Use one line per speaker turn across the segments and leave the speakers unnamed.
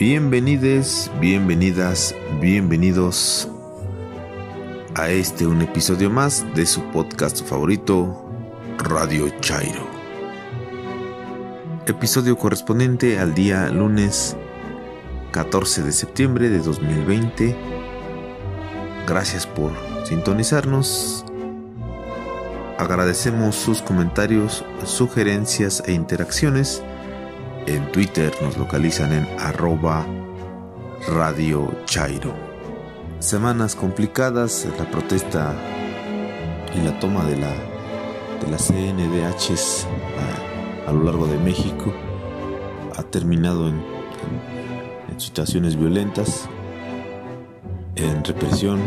Bienvenides, bienvenidas, bienvenidos a este un episodio más de su podcast favorito, Radio Chairo. Episodio correspondiente al día lunes 14 de septiembre de 2020. Gracias por sintonizarnos. Agradecemos sus comentarios, sugerencias e interacciones en Twitter nos localizan en arroba Radio Chairo. Semanas complicadas, la protesta y la toma de la, de las CNDHs a, a, lo largo de México ha terminado en situaciones violentas, en represión.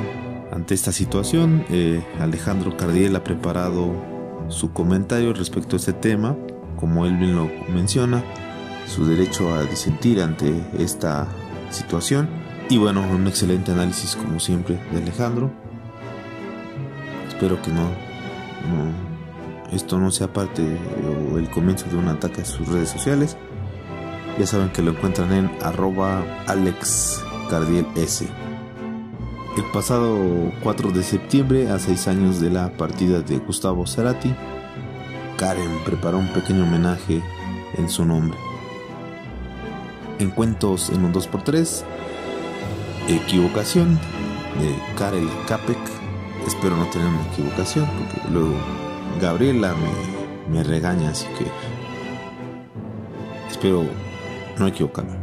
Ante esta situación, eh, Alejandro Cardiel ha preparado su comentario respecto a este tema, como él bien lo menciona su derecho a disentir ante esta situación. Y bueno, un excelente análisis como siempre de Alejandro. Espero que no, no esto no sea parte o el comienzo de un ataque a sus redes sociales. Ya saben que lo encuentran en arroba alexcardiels. El pasado 4 de septiembre, a 6 años de la partida de Gustavo Cerati, Karen preparó un pequeño homenaje en su nombre en cuentos en un 2x3. Equivocación de Karel Capek. Espero no tener una equivocación porque luego Gabriela me, me regaña, así que espero no equivocarme.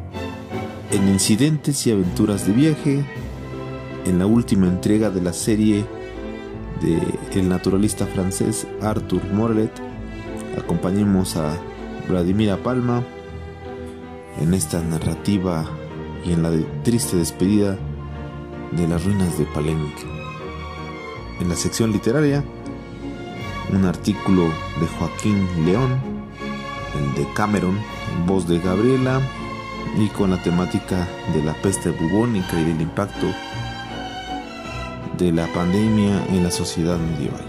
En Incidentes y Aventuras de Viaje, en la última entrega de la serie de el naturalista francés Arthur Morlet, acompañemos a Vladimira Palma, en esta narrativa y en la triste despedida de las ruinas de Palenque. En la sección literaria, un artículo de Joaquín León, el de Cameron, voz de Gabriela, y con la temática de la peste bubónica y del impacto de la pandemia en la sociedad medieval.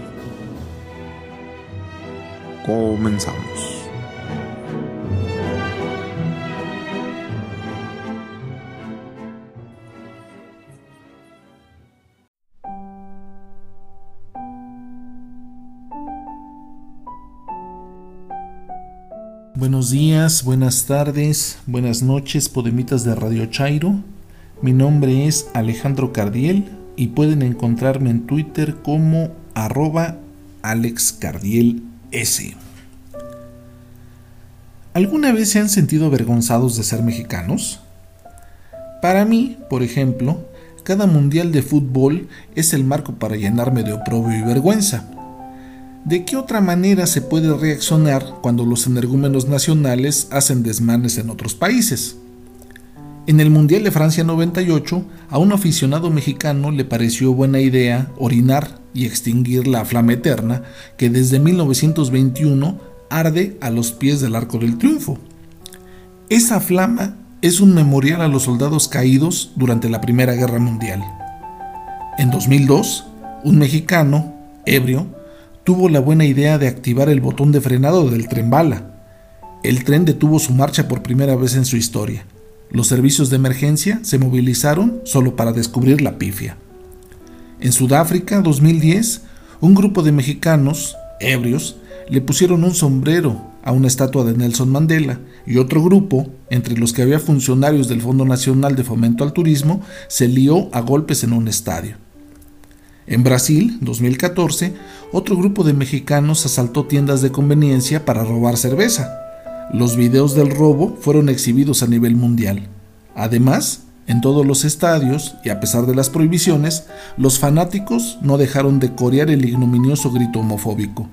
Comenzamos.
Buenos días, buenas tardes, buenas noches, podemitas de Radio Chairo. Mi nombre es Alejandro Cardiel y pueden encontrarme en Twitter como arroba alexcardiels. ¿Alguna vez se han sentido avergonzados de ser mexicanos? Para mí, por ejemplo, cada mundial de fútbol es el marco para llenarme de oprobio y vergüenza ¿De qué otra manera se puede reaccionar cuando los energúmenos nacionales hacen desmanes en otros países? En el Mundial de Francia 98, a un aficionado mexicano le pareció buena idea orinar y extinguir la flama eterna que desde 1921 arde a los pies del Arco del Triunfo. Esa flama es un memorial a los soldados caídos durante la Primera Guerra Mundial. En 2002, un mexicano, ebrio, tuvo la buena idea de activar el botón de frenado del tren bala. El tren detuvo su marcha por primera vez en su historia. Los servicios de emergencia se movilizaron solo para descubrir la pifia. En Sudáfrica 2010, un grupo de mexicanos, ebrios, le pusieron un sombrero a una estatua de Nelson Mandela y otro grupo, entre los que había funcionarios del Fondo Nacional de Fomento al Turismo, se lió a golpes en un estadio. En Brasil, 2014, otro grupo de mexicanos asaltó tiendas de conveniencia para robar cerveza. Los videos del robo fueron exhibidos a nivel mundial. Además, en todos los estadios, y a pesar de las prohibiciones, los fanáticos no dejaron de corear el ignominioso grito homofóbico.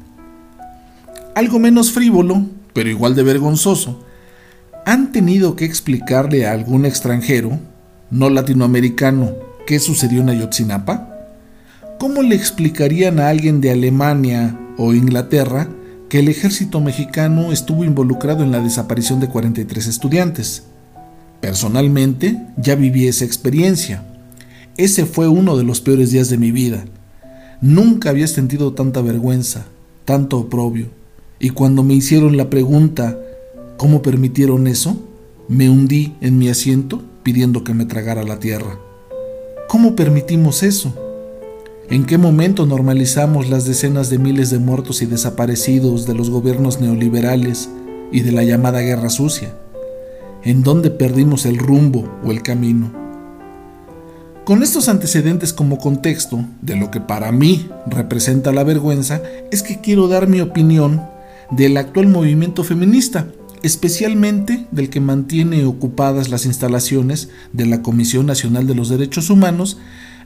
Algo menos frívolo, pero igual de vergonzoso, han tenido que explicarle a algún extranjero, no latinoamericano, qué sucedió en Ayotzinapa? ¿Cómo le explicarían a alguien de Alemania o Inglaterra que el ejército mexicano estuvo involucrado en la desaparición de 43 estudiantes? Personalmente, ya viví esa experiencia. Ese fue uno de los peores días de mi vida. Nunca había sentido tanta vergüenza, tanto oprobio. Y cuando me hicieron la pregunta, ¿cómo permitieron eso? Me hundí en mi asiento pidiendo que me tragara la tierra. ¿Cómo permitimos eso? ¿En qué momento normalizamos las decenas de miles de muertos y desaparecidos de los gobiernos neoliberales y de la llamada guerra sucia? ¿En dónde perdimos el rumbo o el camino? Con estos antecedentes como contexto de lo que para mí representa la vergüenza, es que quiero dar mi opinión del actual movimiento feminista, especialmente del que mantiene ocupadas las instalaciones de la Comisión Nacional de los Derechos Humanos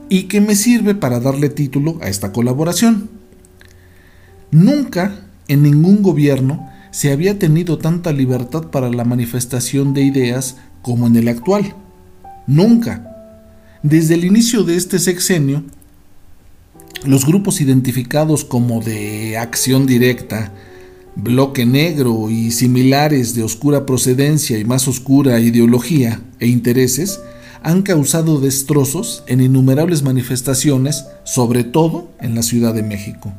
y que me sirve para darle título a esta colaboración. Nunca en ningún gobierno se había tenido tanta libertad para la manifestación de ideas como en el actual. Nunca. Desde el inicio de este sexenio, los grupos identificados como de acción directa, bloque negro y similares de oscura procedencia y más oscura ideología e intereses han causado destrozos en innumerables manifestaciones, sobre todo en la Ciudad de México.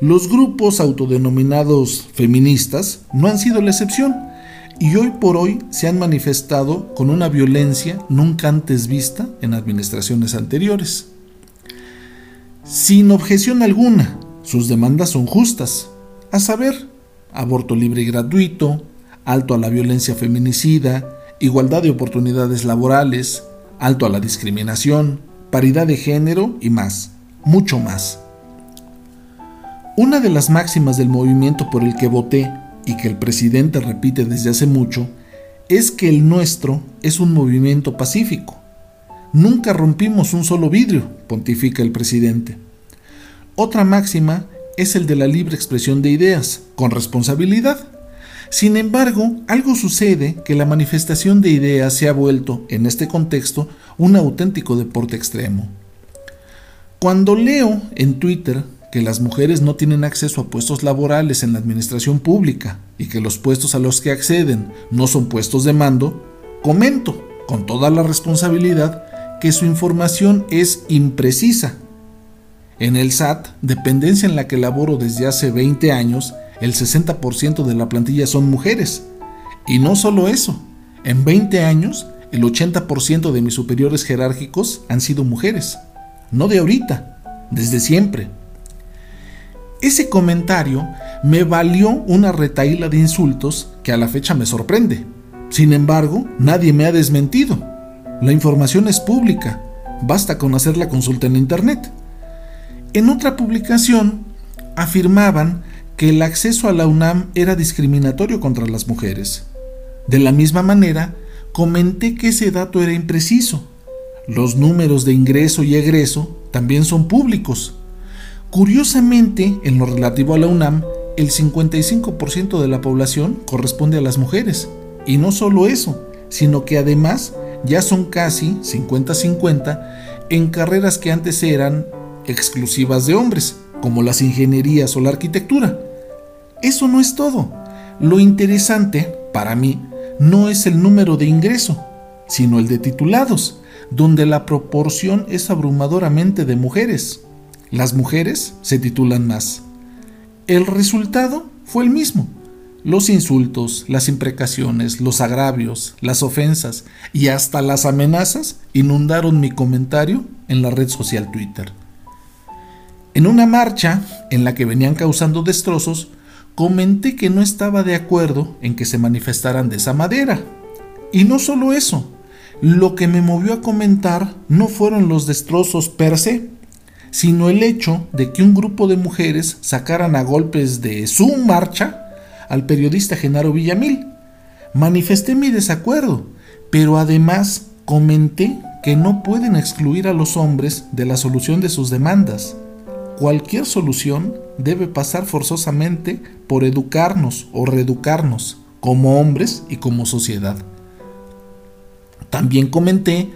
Los grupos autodenominados feministas no han sido la excepción y hoy por hoy se han manifestado con una violencia nunca antes vista en administraciones anteriores. Sin objeción alguna, sus demandas son justas, a saber, aborto libre y gratuito, alto a la violencia feminicida, igualdad de oportunidades laborales, alto a la discriminación, paridad de género y más, mucho más. Una de las máximas del movimiento por el que voté y que el presidente repite desde hace mucho es que el nuestro es un movimiento pacífico. Nunca rompimos un solo vidrio, pontifica el presidente. Otra máxima es el de la libre expresión de ideas, con responsabilidad. Sin embargo, algo sucede que la manifestación de ideas se ha vuelto, en este contexto, un auténtico deporte extremo. Cuando leo en Twitter que las mujeres no tienen acceso a puestos laborales en la administración pública y que los puestos a los que acceden no son puestos de mando, comento, con toda la responsabilidad, que su información es imprecisa. En el SAT, dependencia en la que laboro desde hace 20 años, el 60% de la plantilla son mujeres. Y no solo eso, en 20 años el 80% de mis superiores jerárquicos han sido mujeres. No de ahorita, desde siempre. Ese comentario me valió una retaíla de insultos que a la fecha me sorprende. Sin embargo, nadie me ha desmentido. La información es pública, basta con hacer la consulta en Internet. En otra publicación afirmaban que el acceso a la UNAM era discriminatorio contra las mujeres. De la misma manera, comenté que ese dato era impreciso. Los números de ingreso y egreso también son públicos. Curiosamente, en lo relativo a la UNAM, el 55% de la población corresponde a las mujeres. Y no solo eso, sino que además ya son casi 50-50 en carreras que antes eran exclusivas de hombres, como las ingenierías o la arquitectura. Eso no es todo. Lo interesante, para mí, no es el número de ingreso, sino el de titulados, donde la proporción es abrumadoramente de mujeres. Las mujeres se titulan más. El resultado fue el mismo. Los insultos, las imprecaciones, los agravios, las ofensas y hasta las amenazas inundaron mi comentario en la red social Twitter. En una marcha en la que venían causando destrozos, comenté que no estaba de acuerdo en que se manifestaran de esa madera. Y no solo eso, lo que me movió a comentar no fueron los destrozos per se, sino el hecho de que un grupo de mujeres sacaran a golpes de su marcha al periodista Genaro Villamil. Manifesté mi desacuerdo, pero además comenté que no pueden excluir a los hombres de la solución de sus demandas cualquier solución debe pasar forzosamente por educarnos o reeducarnos como hombres y como sociedad. También comenté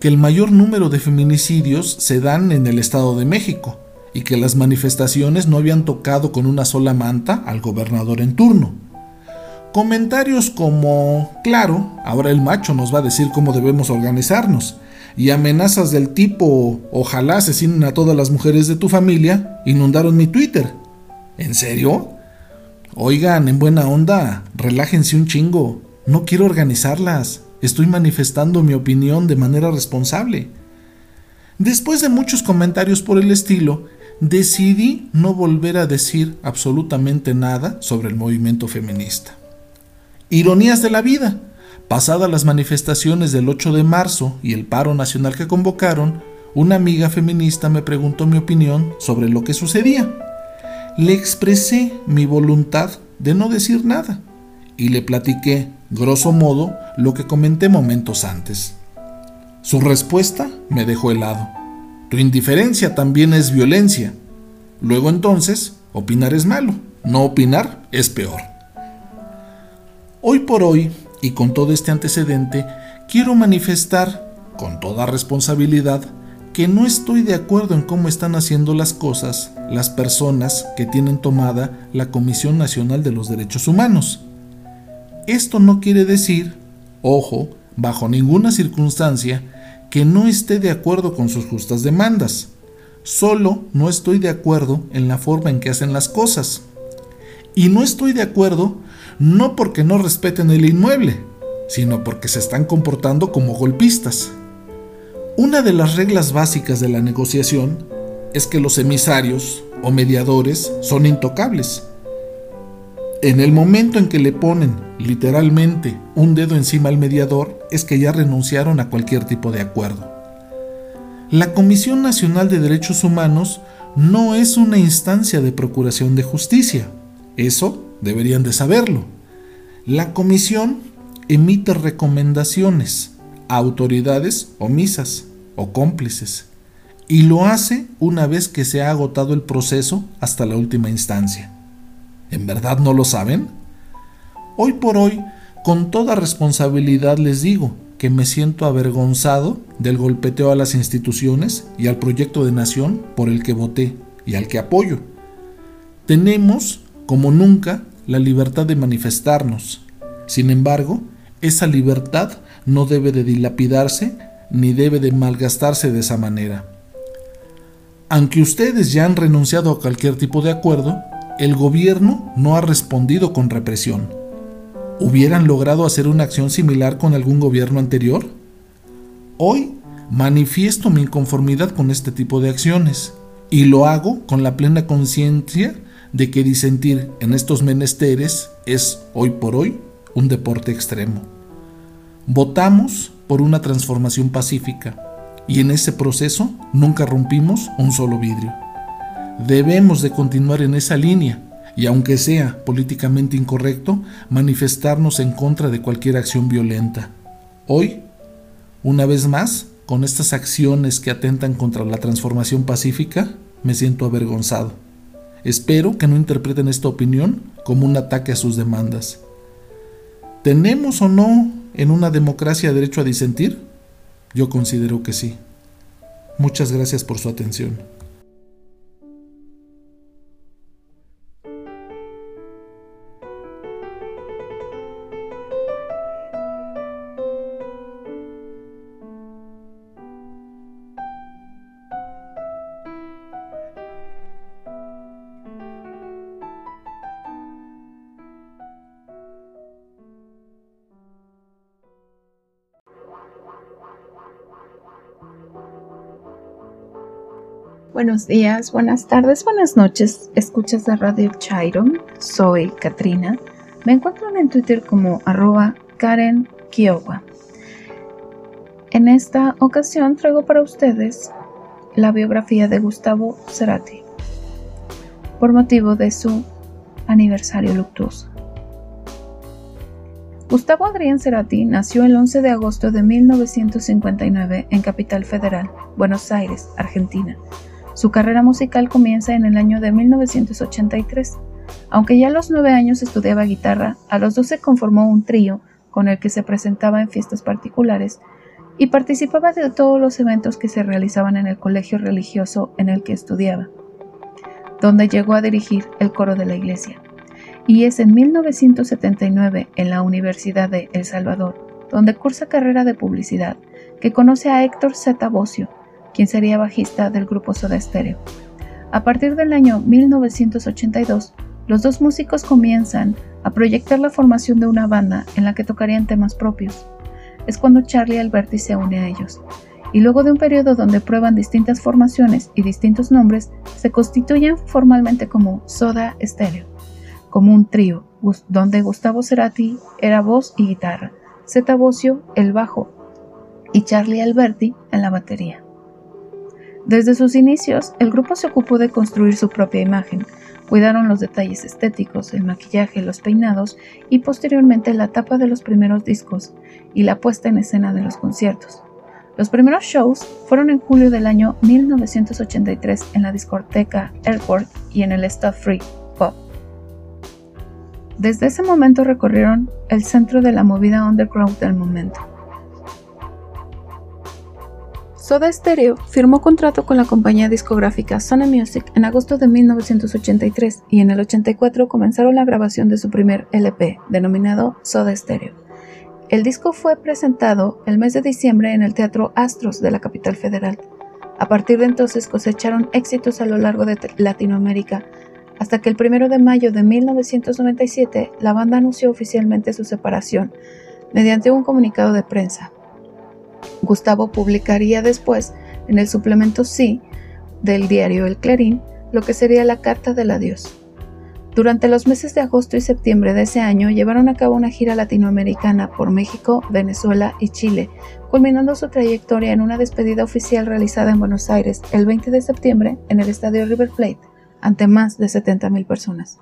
que el mayor número de feminicidios se dan en el Estado de México y que las manifestaciones no habían tocado con una sola manta al gobernador en turno. Comentarios como, claro, ahora el macho nos va a decir cómo debemos organizarnos, y amenazas del tipo ojalá asesinen a todas las mujeres de tu familia inundaron mi Twitter. ¿En serio? Oigan, en buena onda, relájense un chingo. No quiero organizarlas. Estoy manifestando mi opinión de manera responsable. Después de muchos comentarios por el estilo, decidí no volver a decir absolutamente nada sobre el movimiento feminista. Ironías de la vida. Pasadas las manifestaciones del 8 de marzo y el paro nacional que convocaron, una amiga feminista me preguntó mi opinión sobre lo que sucedía. Le expresé mi voluntad de no decir nada y le platiqué, grosso modo, lo que comenté momentos antes. Su respuesta me dejó helado. Tu indiferencia también es violencia. Luego entonces, opinar es malo, no opinar es peor. Hoy por hoy, y con todo este antecedente, quiero manifestar, con toda responsabilidad, que no estoy de acuerdo en cómo están haciendo las cosas las personas que tienen tomada la Comisión Nacional de los Derechos Humanos. Esto no quiere decir, ojo, bajo ninguna circunstancia, que no esté de acuerdo con sus justas demandas. Solo no estoy de acuerdo en la forma en que hacen las cosas. Y no estoy de acuerdo no porque no respeten el inmueble, sino porque se están comportando como golpistas. Una de las reglas básicas de la negociación es que los emisarios o mediadores son intocables. En el momento en que le ponen literalmente un dedo encima al mediador es que ya renunciaron a cualquier tipo de acuerdo. La Comisión Nacional de Derechos Humanos no es una instancia de procuración de justicia. Eso deberían de saberlo. La comisión emite recomendaciones a autoridades omisas o cómplices y lo hace una vez que se ha agotado el proceso hasta la última instancia. ¿En verdad no lo saben? Hoy por hoy, con toda responsabilidad les digo que me siento avergonzado del golpeteo a las instituciones y al proyecto de nación por el que voté y al que apoyo. Tenemos, como nunca, la libertad de manifestarnos. Sin embargo, esa libertad no debe de dilapidarse ni debe de malgastarse de esa manera. Aunque ustedes ya han renunciado a cualquier tipo de acuerdo, el gobierno no ha respondido con represión. ¿Hubieran logrado hacer una acción similar con algún gobierno anterior? Hoy manifiesto mi inconformidad con este tipo de acciones y lo hago con la plena conciencia de que disentir en estos menesteres es, hoy por hoy, un deporte extremo. Votamos por una transformación pacífica y en ese proceso nunca rompimos un solo vidrio. Debemos de continuar en esa línea y aunque sea políticamente incorrecto, manifestarnos en contra de cualquier acción violenta. Hoy, una vez más, con estas acciones que atentan contra la transformación pacífica, me siento avergonzado. Espero que no interpreten esta opinión como un ataque a sus demandas. ¿Tenemos o no en una democracia derecho a disentir? Yo considero que sí. Muchas gracias por su atención.
Buenos días, buenas tardes, buenas noches. Escuchas de Radio Chiron. Soy Katrina. Me encuentran en Twitter como arroba Karen Kiowa. En esta ocasión traigo para ustedes la biografía de Gustavo Cerati por motivo de su aniversario luctuoso. Gustavo Adrián Cerati nació el 11 de agosto de 1959 en Capital Federal, Buenos Aires, Argentina su carrera musical comienza en el año de 1983. Aunque ya a los nueve años estudiaba guitarra, a los 12 conformó un trío con el que se presentaba en fiestas particulares y participaba de todos los eventos que se realizaban en el colegio religioso en el que estudiaba, donde llegó a dirigir el coro de la iglesia. Y es en 1979, en la Universidad de El Salvador, donde cursa carrera de publicidad, que conoce a Héctor Zeta Bocio, quien sería bajista del grupo Soda Stereo. A partir del año 1982, los dos músicos comienzan a proyectar la formación de una banda en la que tocarían temas propios. es cuando Charlie Alberti se une a ellos, y luego de un periodo donde prueban distintas formaciones y distintos nombres, se constituyen formalmente como Soda Stereo, como un trío, donde Gustavo Cerati era voz y guitarra, Zeta Bocio el bajo y Charlie Alberti en la batería. Desde sus inicios, el grupo se ocupó de construir su propia imagen, cuidaron los detalles estéticos, el maquillaje, los peinados y posteriormente la tapa de los primeros discos y la puesta en escena de los conciertos. Los primeros shows fueron en julio del año 1983 en la discoteca Airport y en el Stuff Free Pop. Desde ese momento recorrieron el centro de la movida underground del momento. Soda Stereo firmó contrato con la compañía discográfica Sony Music en agosto de 1983 y en el 84 comenzaron la grabación de su primer LP, denominado Soda Stereo. El disco fue presentado el mes de diciembre en el Teatro Astros de la capital federal. A partir de entonces cosecharon éxitos a lo largo de Latinoamérica, hasta que el 1 de mayo de 1997 la banda anunció oficialmente su separación mediante un comunicado de prensa. Gustavo publicaría después en el suplemento Sí del diario El Clarín lo que sería la Carta del Adiós. Durante los meses de agosto y septiembre de ese año llevaron a cabo una gira latinoamericana por México, Venezuela y Chile, culminando su trayectoria en una despedida oficial realizada en Buenos Aires el 20 de septiembre en el estadio River Plate ante más de 70.000 personas.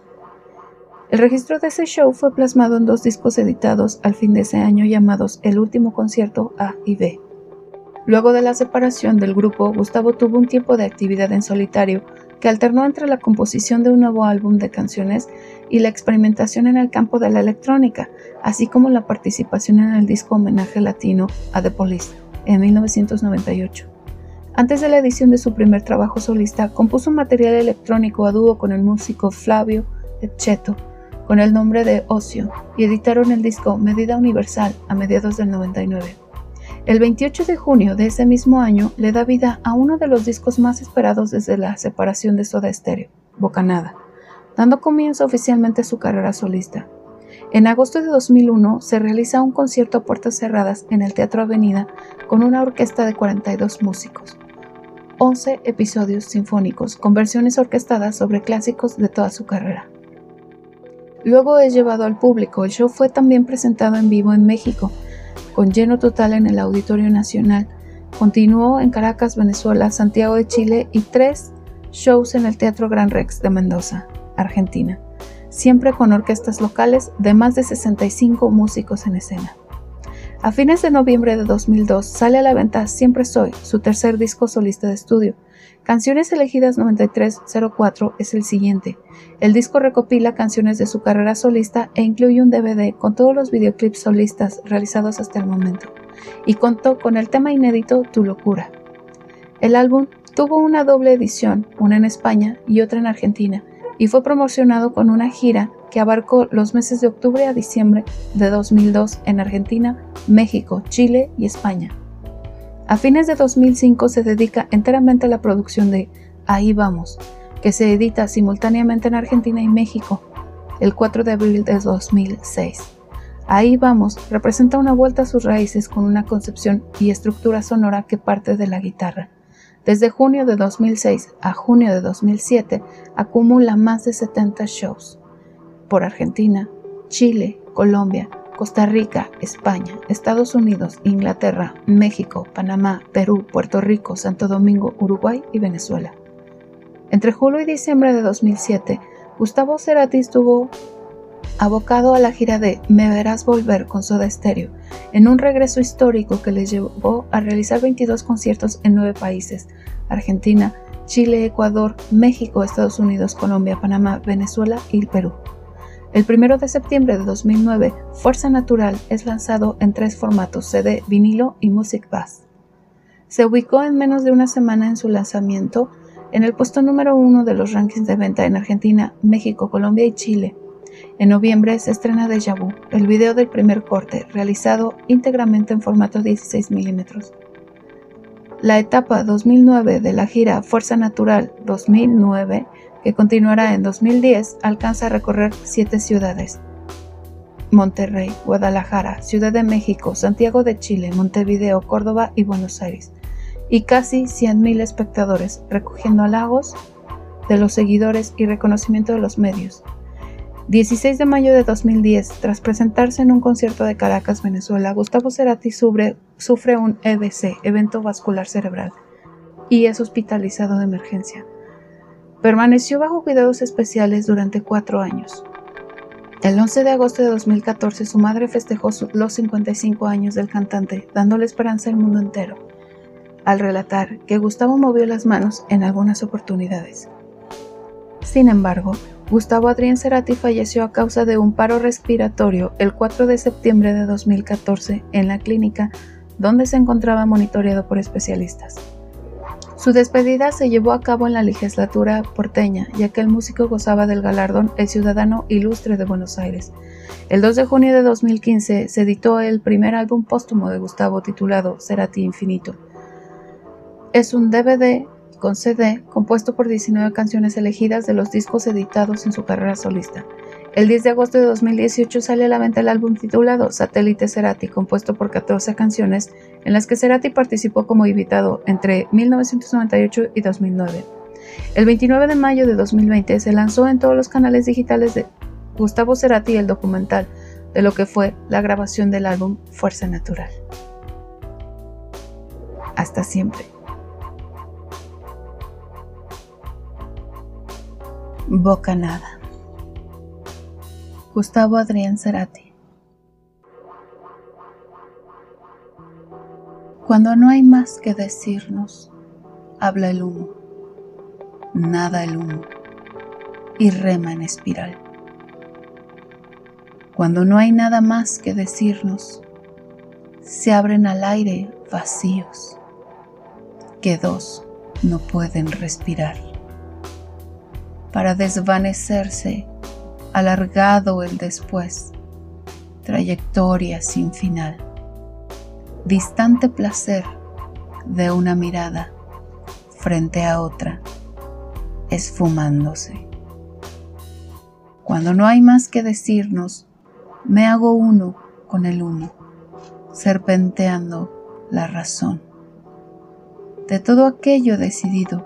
El registro de ese show fue plasmado en dos discos editados al fin de ese año llamados El último concierto A y B. Luego de la separación del grupo, Gustavo tuvo un tiempo de actividad en solitario que alternó entre la composición de un nuevo álbum de canciones y la experimentación en el campo de la electrónica, así como la participación en el disco homenaje latino a The Police en 1998. Antes de la edición de su primer trabajo solista, compuso un material electrónico a dúo con el músico Flavio Etcheto, con el nombre de Ocio, y editaron el disco Medida Universal a mediados del 99. El 28 de junio de ese mismo año le da vida a uno de los discos más esperados desde la separación de Soda Stereo, Bocanada, dando comienzo oficialmente a su carrera solista. En agosto de 2001 se realiza un concierto a puertas cerradas en el Teatro Avenida con una orquesta de 42 músicos. 11 episodios sinfónicos con versiones orquestadas sobre clásicos de toda su carrera. Luego es llevado al público. El show fue también presentado en vivo en México, con lleno total en el Auditorio Nacional. Continuó en Caracas, Venezuela, Santiago de Chile y tres shows en el Teatro Gran Rex de Mendoza, Argentina, siempre con orquestas locales de más de 65 músicos en escena. A fines de noviembre de 2002 sale a la venta Siempre Soy, su tercer disco solista de estudio, Canciones elegidas 9304 es el siguiente. El disco recopila canciones de su carrera solista e incluye un DVD con todos los videoclips solistas realizados hasta el momento, y contó con el tema inédito Tu locura. El álbum tuvo una doble edición, una en España y otra en Argentina, y fue promocionado con una gira que abarcó los meses de octubre a diciembre de 2002 en Argentina, México, Chile y España. A fines de 2005 se dedica enteramente a la producción de Ahí vamos, que se edita simultáneamente en Argentina y México el 4 de abril de 2006. Ahí vamos representa una vuelta a sus raíces con una concepción y estructura sonora que parte de la guitarra. Desde junio de 2006 a junio de 2007 acumula más de 70 shows por Argentina, Chile, Colombia, Costa Rica, España, Estados Unidos, Inglaterra, México, Panamá, Perú, Puerto Rico, Santo Domingo, Uruguay y Venezuela. Entre julio y diciembre de 2007, Gustavo Cerati estuvo abocado a la gira de Me Verás Volver con Soda Stereo, en un regreso histórico que le llevó a realizar 22 conciertos en nueve países, Argentina, Chile, Ecuador, México, Estados Unidos, Colombia, Panamá, Venezuela y Perú. El 1 de septiembre de 2009, Fuerza Natural es lanzado en tres formatos, CD, vinilo y Music Bass. Se ubicó en menos de una semana en su lanzamiento en el puesto número uno de los rankings de venta en Argentina, México, Colombia y Chile. En noviembre se estrena Deja Vu, el video del primer corte, realizado íntegramente en formato 16 milímetros. La etapa 2009 de la gira Fuerza Natural 2009 que continuará en 2010, alcanza a recorrer siete ciudades. Monterrey, Guadalajara, Ciudad de México, Santiago de Chile, Montevideo, Córdoba y Buenos Aires, y casi 100.000 espectadores, recogiendo halagos de los seguidores y reconocimiento de los medios. 16 de mayo de 2010, tras presentarse en un concierto de Caracas, Venezuela, Gustavo Cerati sufre, un EBC, evento vascular cerebral, y es hospitalizado de emergencia. Permaneció bajo cuidados especiales durante cuatro años. El 11 de agosto de 2014 su madre festejó los 55 años del cantante, dándole esperanza al mundo entero, al relatar que Gustavo movió las manos en algunas oportunidades. Sin embargo, Gustavo Adrián Cerati falleció a causa de un paro respiratorio el 4 de septiembre de 2014 en la clínica donde se encontraba monitoreado por especialistas. Su despedida se llevó a cabo en la legislatura porteña, ya que el músico gozaba del galardón El Ciudadano Ilustre de Buenos Aires. El 2 de junio de 2015 se editó el primer álbum póstumo de Gustavo titulado Cerati Infinito. Es un DVD con CD compuesto por 19 canciones elegidas de los discos editados en su carrera solista. El 10 de agosto de 2018 sale a la venta el álbum titulado Satélite Cerati, compuesto por 14 canciones en las que Cerati participó como invitado entre 1998 y 2009. El 29 de mayo de 2020 se lanzó en todos los canales digitales de Gustavo Cerati el documental de lo que fue la grabación del álbum Fuerza Natural. Hasta siempre. Boca Nada. Gustavo Adrián Cerati. Cuando no hay más que decirnos, habla el humo, nada el humo y rema en espiral. Cuando no hay nada más que decirnos, se abren al aire vacíos que dos no pueden respirar. Para desvanecerse alargado el después, trayectoria sin final, distante placer de una mirada frente a otra, esfumándose. Cuando no hay más que decirnos, me hago uno con el uno, serpenteando la razón. De todo aquello decidido,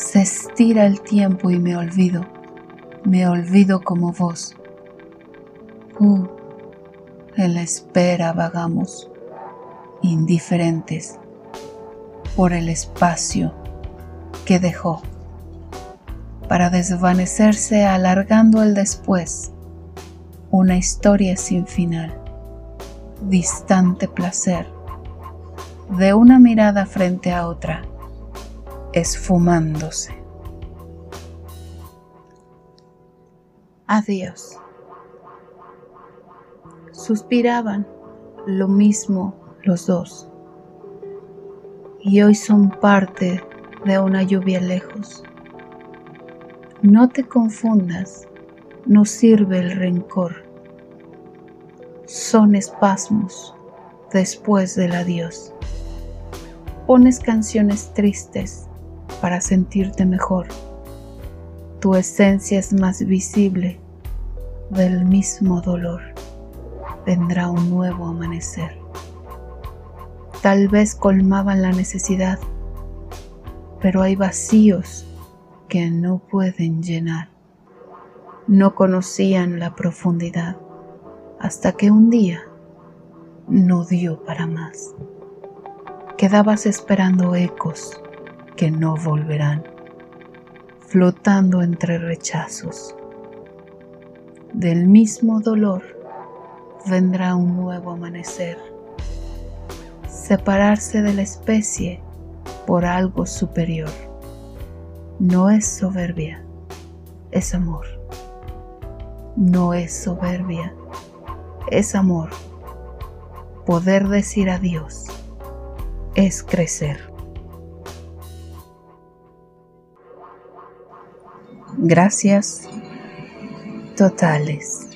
se estira el tiempo y me olvido me olvido como vos. Uh, en la espera vagamos, indiferentes, por el espacio que dejó, para desvanecerse alargando el después, una historia sin final, distante placer, de una mirada frente a otra, esfumándose. Adiós. Suspiraban lo mismo los dos. Y hoy son parte de una lluvia lejos. No te confundas, no sirve el rencor. Son espasmos después del adiós. Pones canciones tristes para sentirte mejor tu esencia es más visible del mismo dolor. Vendrá un nuevo amanecer. Tal vez colmaban la necesidad, pero hay vacíos que no pueden llenar. No conocían la profundidad hasta que un día no dio para más. Quedabas esperando ecos que no volverán flotando entre rechazos. Del mismo dolor vendrá un nuevo amanecer. Separarse de la especie por algo superior. No es soberbia, es amor. No es soberbia, es amor. Poder decir adiós es crecer. Gracias totales.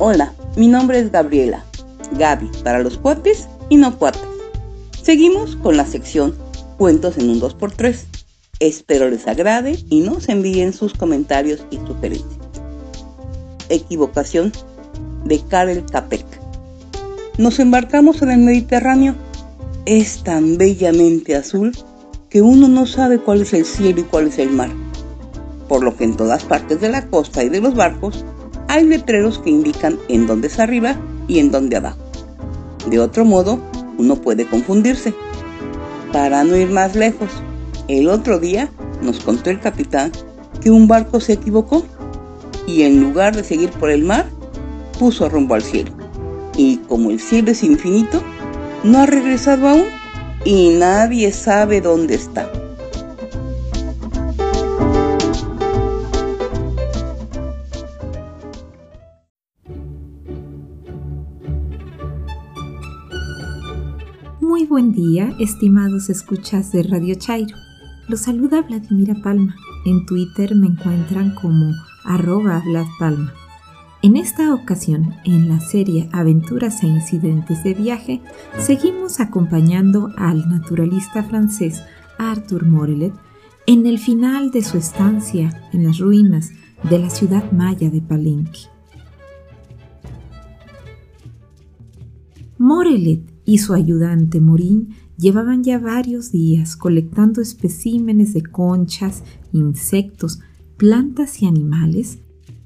Hola, mi nombre es Gabriela, Gaby para los cuates y no cuates. Seguimos con la sección Cuentos en un 2x3. Espero les agrade y nos envíen sus comentarios y sugerencias. Equivocación de Karel Capek. Nos embarcamos en el Mediterráneo. Es tan bellamente azul que uno no sabe cuál es el cielo y cuál es el mar. Por lo que en todas partes de la costa y de los barcos hay letreros que indican en dónde es arriba y en dónde abajo. De otro modo, uno puede confundirse. Para no ir más lejos, el otro día nos contó el capitán que un barco se equivocó y en lugar de seguir por el mar, puso rumbo al cielo. Y como el cielo es infinito, no ha regresado aún y nadie sabe dónde está.
Día, estimados escuchas de Radio Chairo. Los saluda Vladimira Palma. En Twitter me encuentran como arroba Vlad Palma. En esta ocasión, en la serie Aventuras e Incidentes de Viaje, seguimos acompañando al naturalista francés Arthur Morelet en el final de su estancia en las ruinas de la ciudad maya de Palenque. Morelet y su ayudante Morín llevaban ya varios días colectando especímenes de conchas, insectos, plantas y animales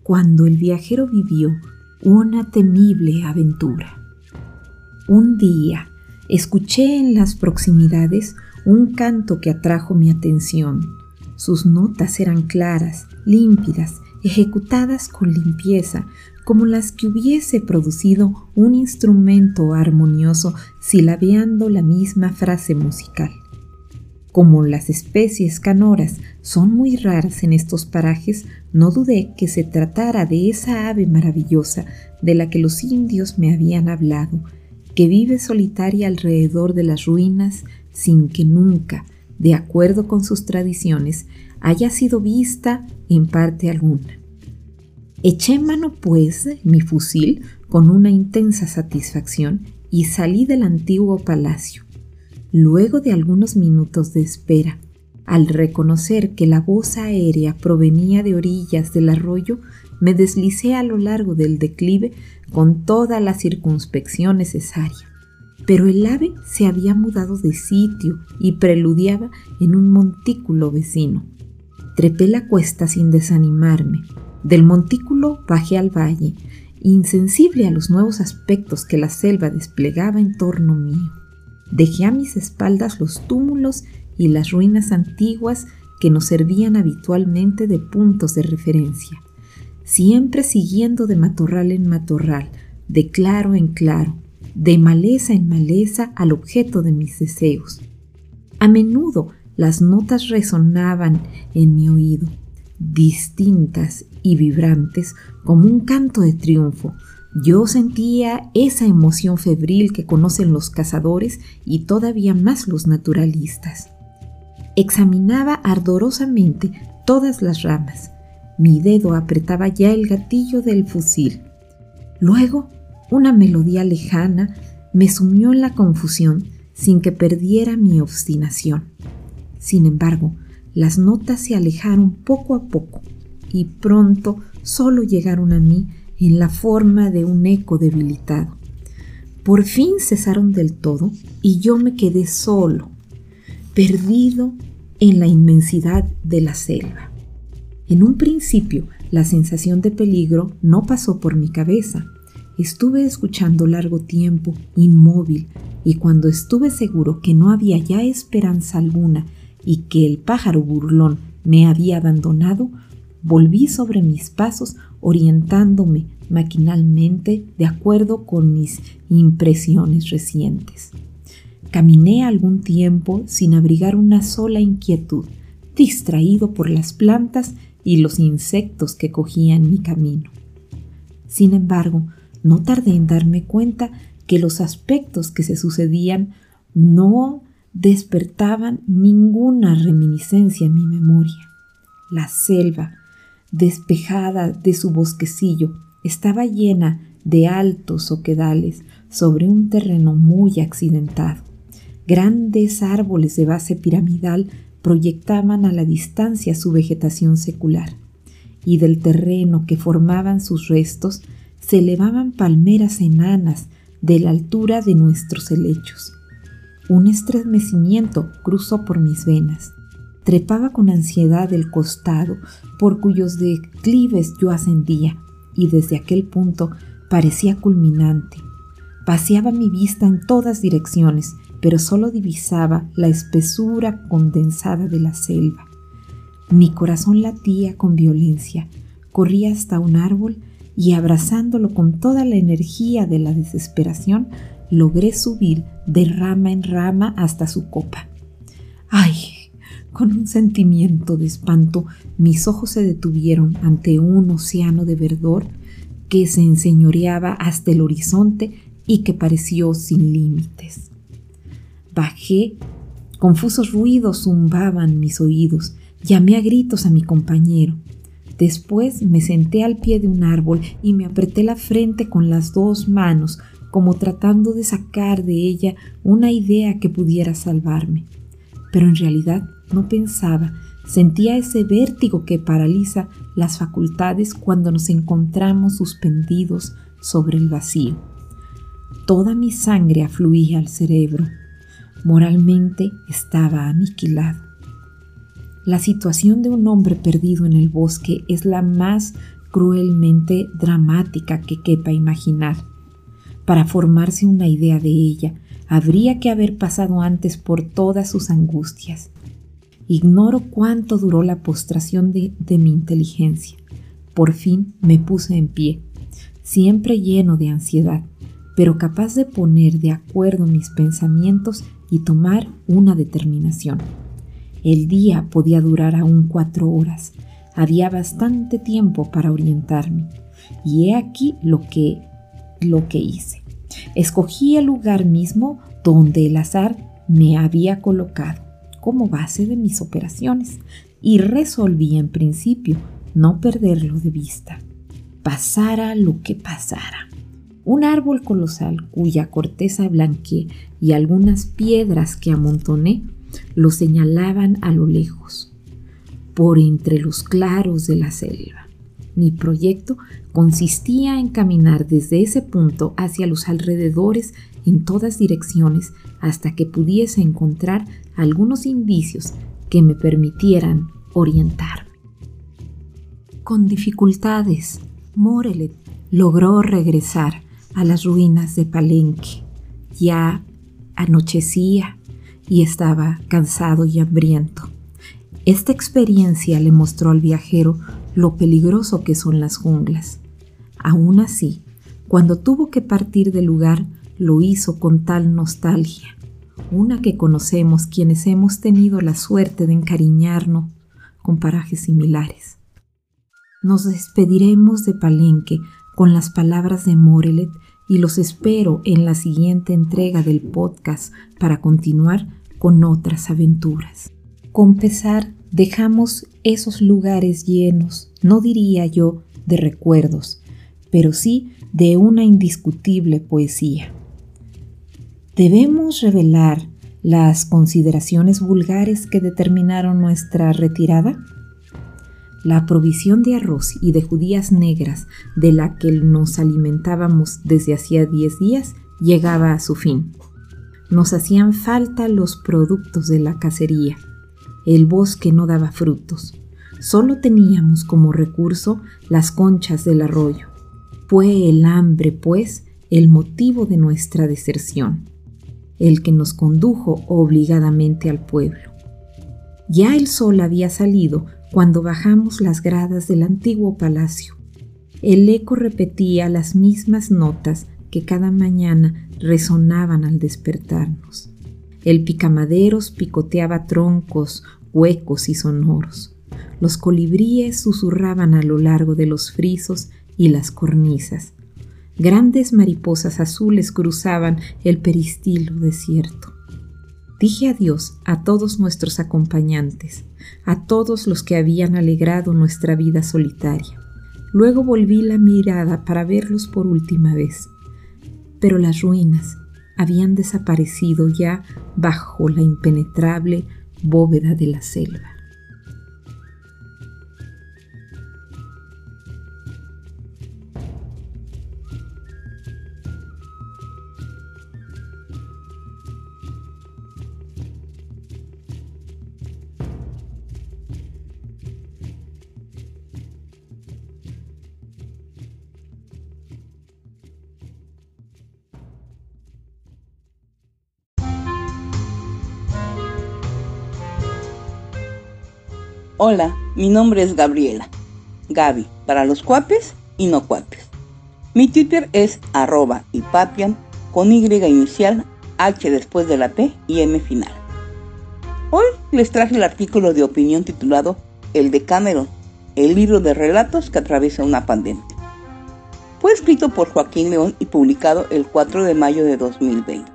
cuando el viajero vivió una temible aventura. Un día escuché en las proximidades un canto que atrajo mi atención. Sus notas eran claras, límpidas, ejecutadas con limpieza, como las que hubiese producido un instrumento armonioso silabeando la misma frase musical. Como las especies canoras son muy raras en estos parajes, no dudé que se tratara de esa ave maravillosa de la que los indios me habían hablado, que vive solitaria alrededor de las ruinas sin que nunca, de acuerdo con sus tradiciones, haya sido vista en parte alguna. Eché mano, pues, mi fusil con una intensa satisfacción y salí del antiguo palacio. Luego de algunos minutos de espera, al reconocer que la voz aérea provenía de orillas del arroyo, me deslicé a lo largo del declive con toda la circunspección necesaria. Pero el ave se había mudado de sitio y preludiaba en un montículo vecino. Trepé la cuesta sin desanimarme, del montículo bajé al valle, insensible a los nuevos aspectos que la selva desplegaba en torno mío. Dejé a mis espaldas los túmulos y las ruinas antiguas que nos servían habitualmente de puntos de referencia, siempre siguiendo de matorral en matorral, de claro en claro, de maleza en maleza al objeto de mis deseos. A menudo las notas resonaban en mi oído, distintas y vibrantes como un canto de triunfo. Yo sentía esa emoción febril que conocen los cazadores y todavía más los naturalistas. Examinaba ardorosamente todas las ramas. Mi dedo apretaba ya el gatillo del fusil. Luego, una melodía lejana me sumió en la confusión sin que perdiera mi obstinación. Sin embargo, las notas se alejaron poco a poco y pronto solo llegaron a mí en la forma de un eco debilitado. Por fin cesaron del todo y yo me quedé solo, perdido en la inmensidad de la selva. En un principio, la sensación de peligro no pasó por mi cabeza. Estuve escuchando largo tiempo, inmóvil, y cuando estuve seguro que no había ya esperanza alguna y que el pájaro burlón me había abandonado, volví sobre mis pasos orientándome maquinalmente de acuerdo con mis impresiones recientes. Caminé algún tiempo sin abrigar una sola inquietud, distraído por las plantas y los insectos que cogía en mi camino. Sin embargo, no tardé en darme cuenta que los aspectos que se sucedían no despertaban ninguna reminiscencia en mi memoria. La selva, despejada de su bosquecillo, estaba llena de altos oquedales sobre un terreno muy accidentado. Grandes árboles de base piramidal proyectaban a la distancia su vegetación secular, y del terreno que formaban sus restos se elevaban palmeras enanas de la altura de nuestros helechos. Un estremecimiento cruzó por mis venas. Trepaba con ansiedad el costado por cuyos declives yo ascendía, y desde aquel punto parecía culminante. Paseaba mi vista en todas direcciones, pero solo divisaba la espesura condensada de la selva. Mi corazón latía con violencia, corría hasta un árbol y abrazándolo con toda la energía de la desesperación, logré subir de rama en rama hasta su copa. ¡Ay! Con un sentimiento de espanto, mis ojos se detuvieron ante un océano de verdor que se enseñoreaba hasta el horizonte y que pareció sin límites. Bajé, confusos ruidos zumbaban mis oídos, llamé a gritos a mi compañero. Después me senté al pie de un árbol y me apreté la frente con las dos manos, como tratando de sacar de ella una idea que pudiera salvarme. Pero en realidad no pensaba, sentía ese vértigo que paraliza las facultades cuando nos encontramos suspendidos sobre el vacío. Toda mi sangre afluía al cerebro. Moralmente estaba aniquilado. La situación de un hombre perdido en el bosque es la más cruelmente dramática que quepa imaginar. Para formarse una idea de ella, habría que haber pasado antes por todas sus angustias. Ignoro cuánto duró la postración de, mi inteligencia. Por fin me puse en pie, siempre lleno de ansiedad, pero capaz de poner de acuerdo mis pensamientos y tomar una determinación. El día podía durar aún cuatro horas. Había bastante tiempo para orientarme. Y he aquí lo que, lo que hice. Escogí el lugar mismo donde el azar me había colocado como base de mis operaciones y resolví en principio no perderlo de vista. Pasara lo que pasara. Un árbol colosal cuya corteza blanqueé y algunas piedras que amontoné lo señalaban a lo lejos, por entre los claros de la selva. Mi proyecto consistía en caminar desde ese punto hacia los alrededores en todas direcciones hasta que pudiese encontrar algunos indicios que me permitieran orientarme. Con dificultades, Morelet logró regresar a las ruinas de Palenque. Ya anochecía y estaba cansado y hambriento. Esta experiencia le mostró al viajero lo peligroso que son las junglas. Aún así, cuando tuvo que partir del lugar, lo hizo con tal nostalgia, una que conocemos quienes hemos tenido la suerte de encariñarnos con parajes similares. Nos despediremos de Palenque con las palabras de Morelet y los espero en la siguiente entrega del podcast para continuar con otras aventuras. Con pesar, dejamos esos lugares llenos, no diría yo de recuerdos, pero sí de una indiscutible poesía. Debemos revelar las consideraciones vulgares que determinaron nuestra retirada. La provisión de arroz y de judías negras de la que nos alimentábamos desde hacía diez días llegaba a su fin. Nos hacían falta los productos de la cacería. El bosque no daba frutos. Solo teníamos como recurso las conchas del arroyo. Fue el hambre, pues, el motivo de nuestra deserción, el que nos condujo obligadamente al pueblo. Ya el sol había salido cuando bajamos las gradas del antiguo palacio. El eco repetía las mismas notas que cada mañana resonaban al despertarnos. El picamaderos picoteaba troncos huecos y sonoros. Los colibríes susurraban a lo largo de los frisos y las cornisas. Grandes mariposas azules cruzaban el peristilo desierto. Dije adiós a todos nuestros acompañantes, a todos los que habían alegrado nuestra vida solitaria. Luego volví la mirada para verlos por última vez. Pero las ruinas habían desaparecido ya bajo la impenetrable bóveda de la selva.
Hola, mi nombre es Gabriela. Gaby, para los cuapes y no cuapes. Mi Twitter es arroba papian con Y inicial, H después de la P y M final. Hoy les traje el artículo de opinión titulado El de Cameron, el libro de relatos que atraviesa una pandemia. Fue escrito por Joaquín León y publicado el 4 de mayo de 2020.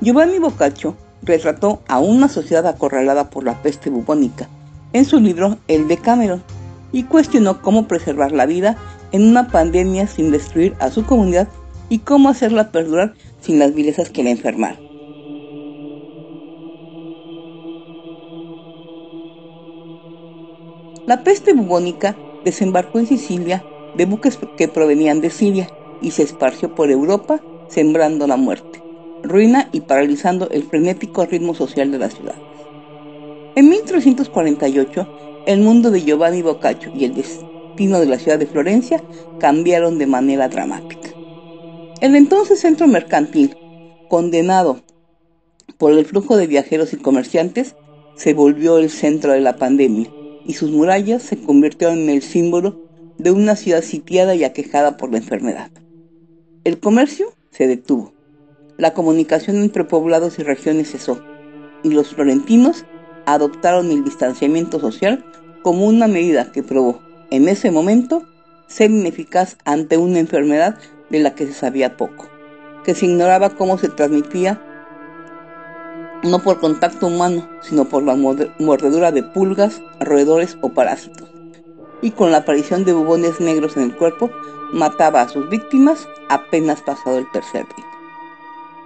Giovanni Boccaccio retrató a una sociedad acorralada por la peste bubónica en su libro El de Cameron y cuestionó cómo preservar la vida en una pandemia sin destruir a su comunidad y cómo hacerla perdurar sin las vilezas que la enfermar. La peste bubónica desembarcó en Sicilia de buques que provenían de Siria y se esparció por Europa sembrando la muerte, ruina y paralizando el frenético ritmo social de la ciudad. En 1348, el mundo de Giovanni Boccaccio y el destino de la ciudad de Florencia cambiaron de manera dramática. El entonces centro mercantil, condenado por el flujo de viajeros y comerciantes, se volvió el centro de la pandemia y sus murallas se convirtieron en el símbolo de una ciudad sitiada y aquejada por la enfermedad. El comercio se detuvo, la comunicación entre poblados y regiones cesó, y los florentinos adoptaron el distanciamiento social como una medida que probó en ese momento ser ineficaz ante una enfermedad de la que se sabía poco, que se ignoraba cómo se transmitía no por contacto humano, sino por la mordedura de pulgas, roedores o parásitos. Y con la aparición de bubones negros en el cuerpo, mataba a sus víctimas apenas pasado el tercer día.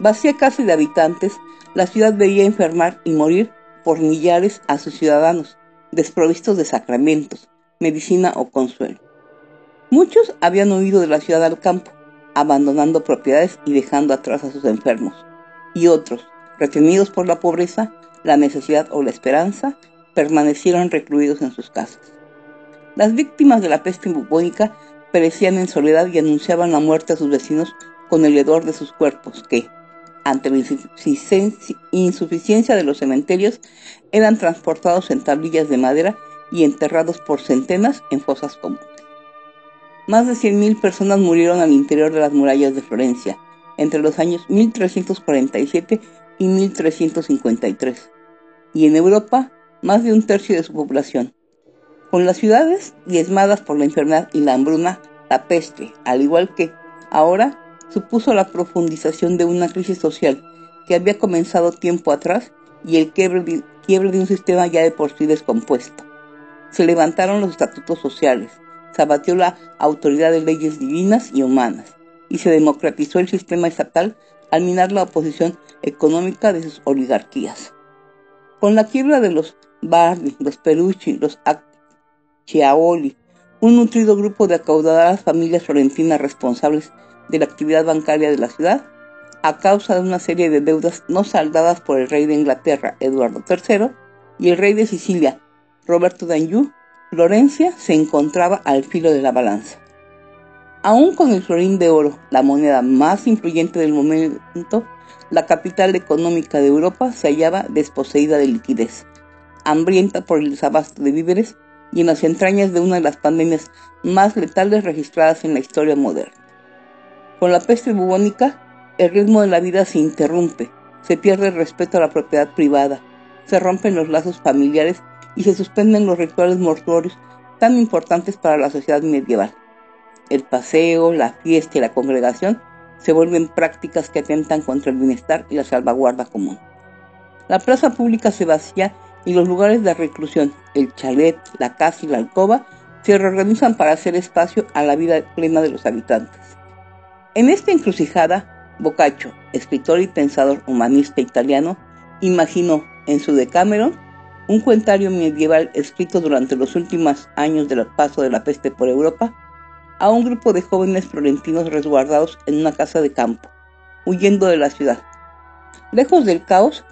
Vacía casi de habitantes, la ciudad veía enfermar y morir por millares a sus ciudadanos, desprovistos de sacramentos, medicina o consuelo. Muchos habían huido de la ciudad al campo, abandonando propiedades y dejando atrás a sus enfermos, y otros, retenidos por la pobreza, la necesidad o la esperanza, permanecieron recluidos en sus casas. Las víctimas de la peste bubónica perecían en soledad y anunciaban la muerte a sus vecinos con el hedor de sus cuerpos, que, ante la insuficiencia de los cementerios, eran transportados en tablillas de madera y enterrados por centenas en fosas comunes. Más de 100.000 personas murieron al interior de las murallas de Florencia entre los años 1347 y 1353, y en Europa más de un tercio de su población. Con las ciudades diezmadas por la enfermedad y la hambruna, la peste, al igual que ahora supuso la profundización de una crisis social que había comenzado tiempo atrás y el quiebre de, un sistema ya de por sí descompuesto. Se levantaron los estatutos sociales, se abatió la autoridad de leyes divinas y humanas, y se democratizó el sistema estatal al minar la oposición económica de sus oligarquías. Con la quiebra de los Bardi, los Perucci, los Acciaoli, un nutrido grupo de acaudadas familias florentinas responsables de la actividad bancaria de la ciudad, a causa de una serie de deudas no saldadas por el rey de Inglaterra, Eduardo III, y el rey de Sicilia, Roberto d'Anjou, Florencia se encontraba al filo de la balanza. Aún con el florín de oro, la moneda más influyente del momento, la capital económica de Europa se hallaba desposeída de liquidez, hambrienta por el desabasto de víveres y en las entrañas de una de las pandemias más letales registradas en la historia moderna. Con la peste bubónica, el ritmo de la vida se interrumpe, se pierde el respeto a la propiedad privada, se rompen los lazos familiares y se suspenden los rituales mortuorios tan importantes para la sociedad medieval. El paseo, la fiesta y la congregación se vuelven prácticas que atentan contra el bienestar y la salvaguarda común. La plaza pública se vacía y los lugares de reclusión, el chalet, la casa y la alcoba, se reorganizan para hacer espacio a la vida plena de los habitantes. En esta encrucijada, Boccaccio, escritor y pensador humanista italiano, imaginó en su Decameron un cuentario medieval escrito durante los últimos años del paso de la peste por Europa a un grupo de jóvenes florentinos resguardados en una casa de campo, huyendo de la ciudad. Lejos del caos,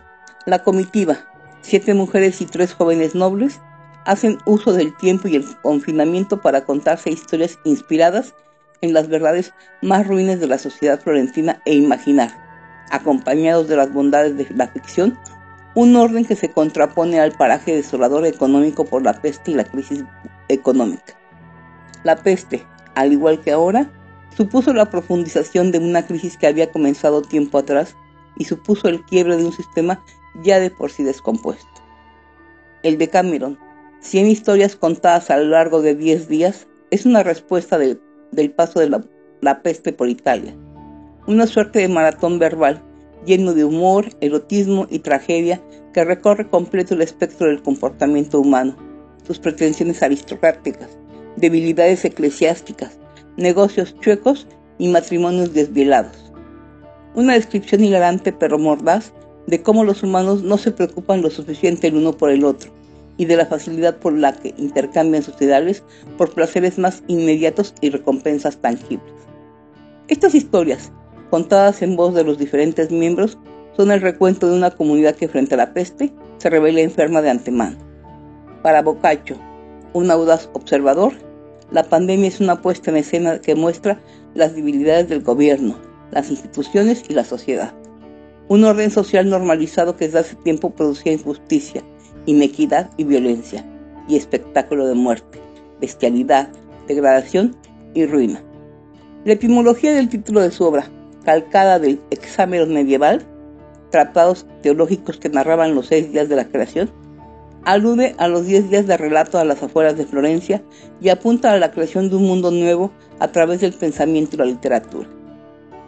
la comitiva, siete mujeres y tres jóvenes nobles, hacen uso del tiempo y el confinamiento para contarse historias inspiradas en las verdades más ruines de la sociedad florentina e imaginar, acompañados de las bondades de la ficción, un orden que se contrapone al paraje desolador económico por la peste y la crisis económica. La peste, al igual que ahora, supuso la profundización de una crisis que había comenzado tiempo atrás y supuso el quiebre de un sistema ya de por sí descompuesto. El de Cameron, 100 historias contadas a lo largo de 10 días, es una respuesta del, paso de la, la peste por Italia, una suerte de maratón verbal lleno de humor, erotismo y tragedia que recorre completo el espectro del comportamiento humano, sus pretensiones aristocráticas, debilidades eclesiásticas, negocios chuecos y matrimonios desvielados. Una descripción hilarante pero mordaz de cómo los humanos no se preocupan lo suficiente el uno por el otro y de la facilidad por la que intercambian sus ideales por placeres más inmediatos y recompensas tangibles. Estas historias, contadas en voz de los diferentes miembros, son el recuento de una comunidad que frente a la peste se revela enferma de antemano. Para Boccaccio, un audaz observador, la pandemia es una puesta en escena que muestra las debilidades del gobierno, las instituciones y la sociedad. Un orden social normalizado que desde hace tiempo producía injusticia, inequidad y violencia, y espectáculo de muerte, bestialidad, degradación y ruina. La etimología del título de su obra, calcada del examen medieval, tratados teológicos que narraban los seis días de la creación, alude a los diez días de relato a las afueras de Florencia y apunta a la creación de un mundo nuevo a través del pensamiento y la literatura.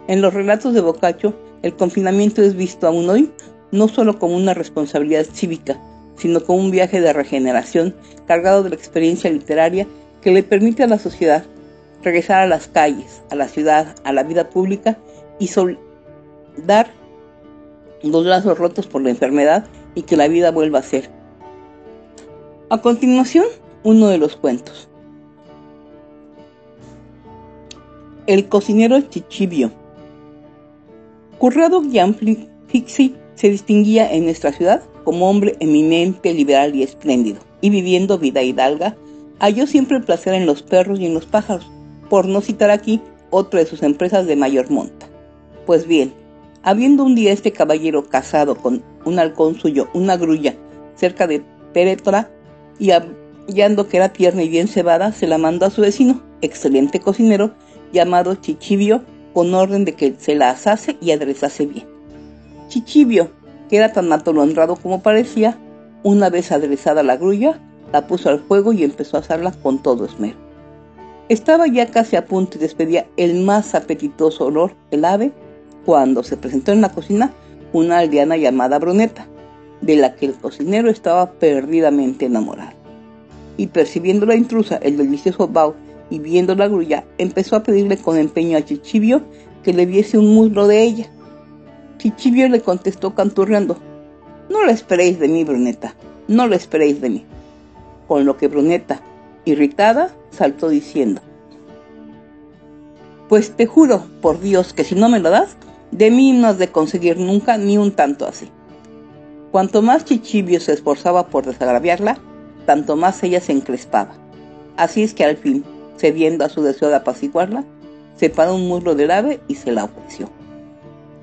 En los relatos de Boccaccio, el confinamiento es visto aún hoy no solo como una responsabilidad cívica, sino como un viaje de regeneración cargado de la experiencia literaria que le permite a la sociedad regresar a las calles, a la ciudad, a la vida pública y soldar los lazos rotos por la enfermedad y que la vida vuelva a ser, a continuación, uno de los cuentos. El cocinero Chichibio. Currado Gianfixi se distinguía en nuestra ciudad como hombre eminente, liberal y espléndido, y viviendo vida hidalga, halló siempre el placer en los perros y en los pájaros, por no citar aquí otra de sus empresas de mayor monta. Pues bien, habiendo un día este caballero casado con un halcón suyo, una grulla, cerca de Peretora, y hallando que era tierna y bien cebada, se la mandó a su vecino, excelente cocinero, llamado Chichibio, con orden de que se la asase y aderezase bien. Chichibio, que era tan honrado como parecía, una vez aderezada la grulla, la puso al fuego y empezó a asarla con todo esmero. Estaba ya casi a punto y despedía el más apetitoso olor del ave cuando se presentó en la cocina una aldeana llamada Bruneta, de la que el cocinero estaba perdidamente enamorado. Y percibiendo la intrusa el delicioso bao y viendo la grulla, empezó a pedirle con empeño a Chichibio que le viese un muslo de ella. Chichibio le contestó canturreando, no lo esperéis de mí, Bruneta, no lo esperéis de mí. Con lo que Bruneta, irritada, saltó diciendo, pues te juro, por Dios, que si no me lo das, de mí no has de conseguir nunca ni un tanto así. Cuanto más Chichibio se esforzaba por desagraviarla, tanto más ella se encrespaba. Así es que al fin, cediendo a su deseo de apaciguarla, separó un muslo del ave y se la ofreció.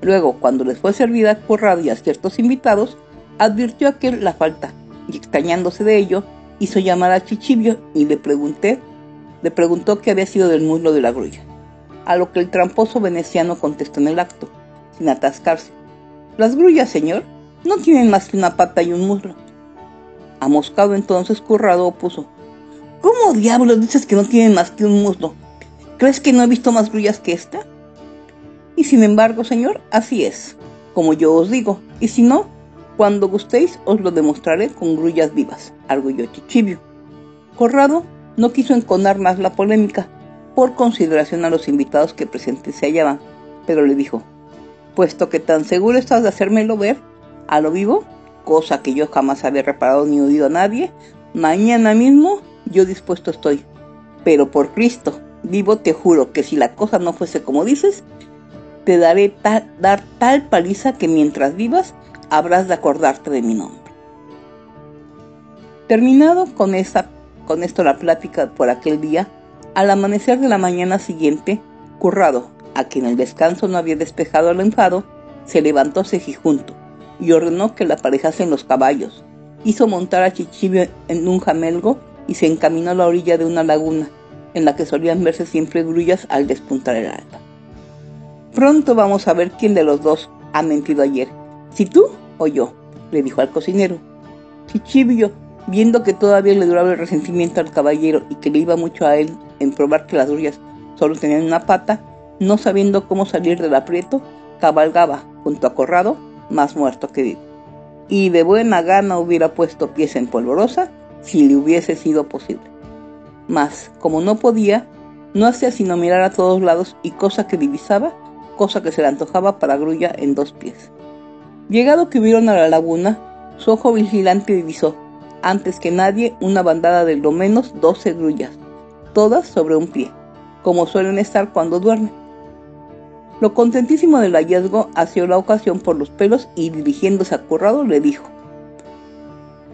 Luego, cuando les fue servida por radio a ciertos invitados, advirtió aquel la falta y extrañándose de ello, hizo llamar a Chichibio y le pregunté, le preguntó qué había sido del muslo de la grulla. A lo que el tramposo veneciano contestó en el acto, sin atascarse. Las grullas, señor, no tienen más que una pata y un muslo. Amoscado entonces Currado opuso. ¿Cómo diablos dices que no tienen más que un muslo? ¿Crees que no he visto más grullas que esta? Y sin embargo, señor, así es, como yo os digo, y si no, cuando gustéis os lo demostraré con grullas vivas, arguyó Chichibio. Corrado, no quiso enconar más la polémica por consideración a los invitados que presentes se hallaban, pero le dijo, puesto que tan seguro estás de hacérmelo ver a lo vivo, cosa que yo jamás había reparado ni oído a nadie, mañana mismo yo dispuesto estoy. Pero por Cristo, vivo te juro que si la cosa no fuese como dices, te daré dar tal paliza que mientras vivas habrás de acordarte de mi nombre. Terminado con, esta, con esto la plática por aquel día, al amanecer de la mañana siguiente, Currado, a quien el descanso no había despejado el enfado, se levantó junto y ordenó que le aparejasen los caballos. Hizo montar a Chichibio en un jamelgo y se encaminó a la orilla de una laguna, en la que solían verse siempre grullas al despuntar el alba. Pronto vamos a ver quién de los dos ha mentido ayer, si tú o yo, le dijo al cocinero. Chichibio, viendo que todavía le duraba el resentimiento al caballero y que le iba mucho a él en probar que las grullas solo tenían una pata, no sabiendo cómo salir del aprieto, cabalgaba junto a Corrado, más muerto que vivo. Y de buena gana hubiera puesto pies en polvorosa si le hubiese sido posible. Mas, como no podía, no hacía sino mirar a todos lados y cosa que divisaba, cosa que se le antojaba para grulla en dos pies. Llegado que hubieron a la laguna, su ojo vigilante divisó, antes que nadie, una bandada de lo menos doce grullas, todas sobre un pie, como suelen estar cuando duermen. Lo contentísimo del hallazgo asió la ocasión por los pelos y dirigiéndose a Currado le dijo,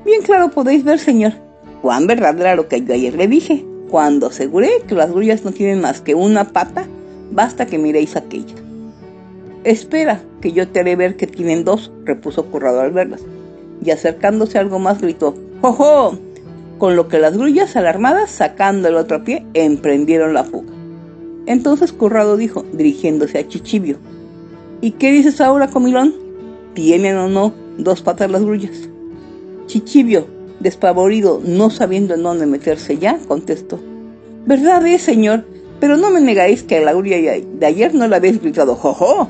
Bien claro podéis ver, señor, cuán verdad era lo que yo ayer le dije. Cuando aseguré que las grullas no tienen más que una pata, basta que miréis aquella. Espera, que yo te haré ver que tienen dos, repuso Currado al verlas, y acercándose algo más gritó, ¡Jojo! Con lo que las grullas alarmadas, sacando el otro pie, emprendieron la fuga. Entonces Currado dijo, dirigiéndose a Chichibio, ¿Y qué dices ahora, comilón? ¿Tienen o no dos patas las grullas? Chichibio, despavorido, no sabiendo en dónde meterse ya, contestó, ¿Verdad es, señor? Pero no me negáis que a la grulla de ayer no la habéis gritado, ¡jojo!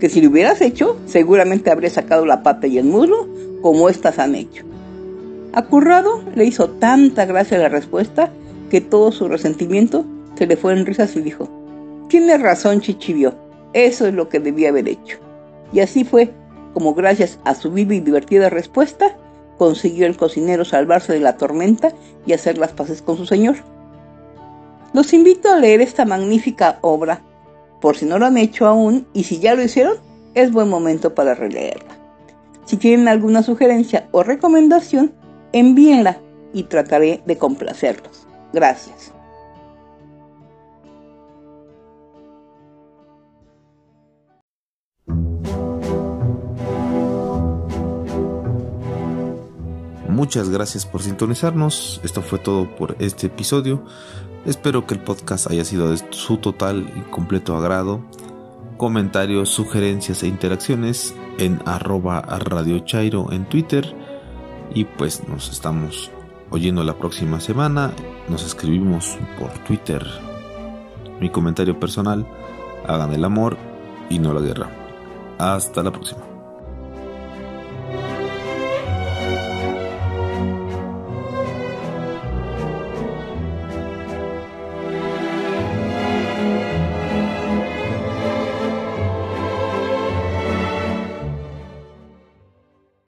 Que si lo hubieras hecho, seguramente habría sacado la pata y el muslo, como estas han hecho. A Currado le hizo tanta gracia la respuesta que todo su resentimiento se le fue en risas y dijo, Tienes razón, Chichibio, eso es lo que debía haber hecho. Y así fue como gracias a su viva y divertida respuesta, consiguió el cocinero salvarse de la tormenta y hacer las paces con su señor. Los invito a leer esta magnífica obra, por si no lo han hecho aún, y si ya lo hicieron, es buen momento para releerla. Si tienen alguna sugerencia o recomendación, envíenla y trataré de complacerlos. Gracias.
Muchas gracias por sintonizarnos. Esto fue todo por este episodio. Espero que el podcast haya sido de su total y completo agrado. Comentarios, sugerencias e interacciones en arroba Radio Chairo en Twitter. Y pues nos estamos oyendo la próxima semana. Nos escribimos por Twitter. Mi comentario personal, hagan el amor y no la guerra. Hasta la próxima.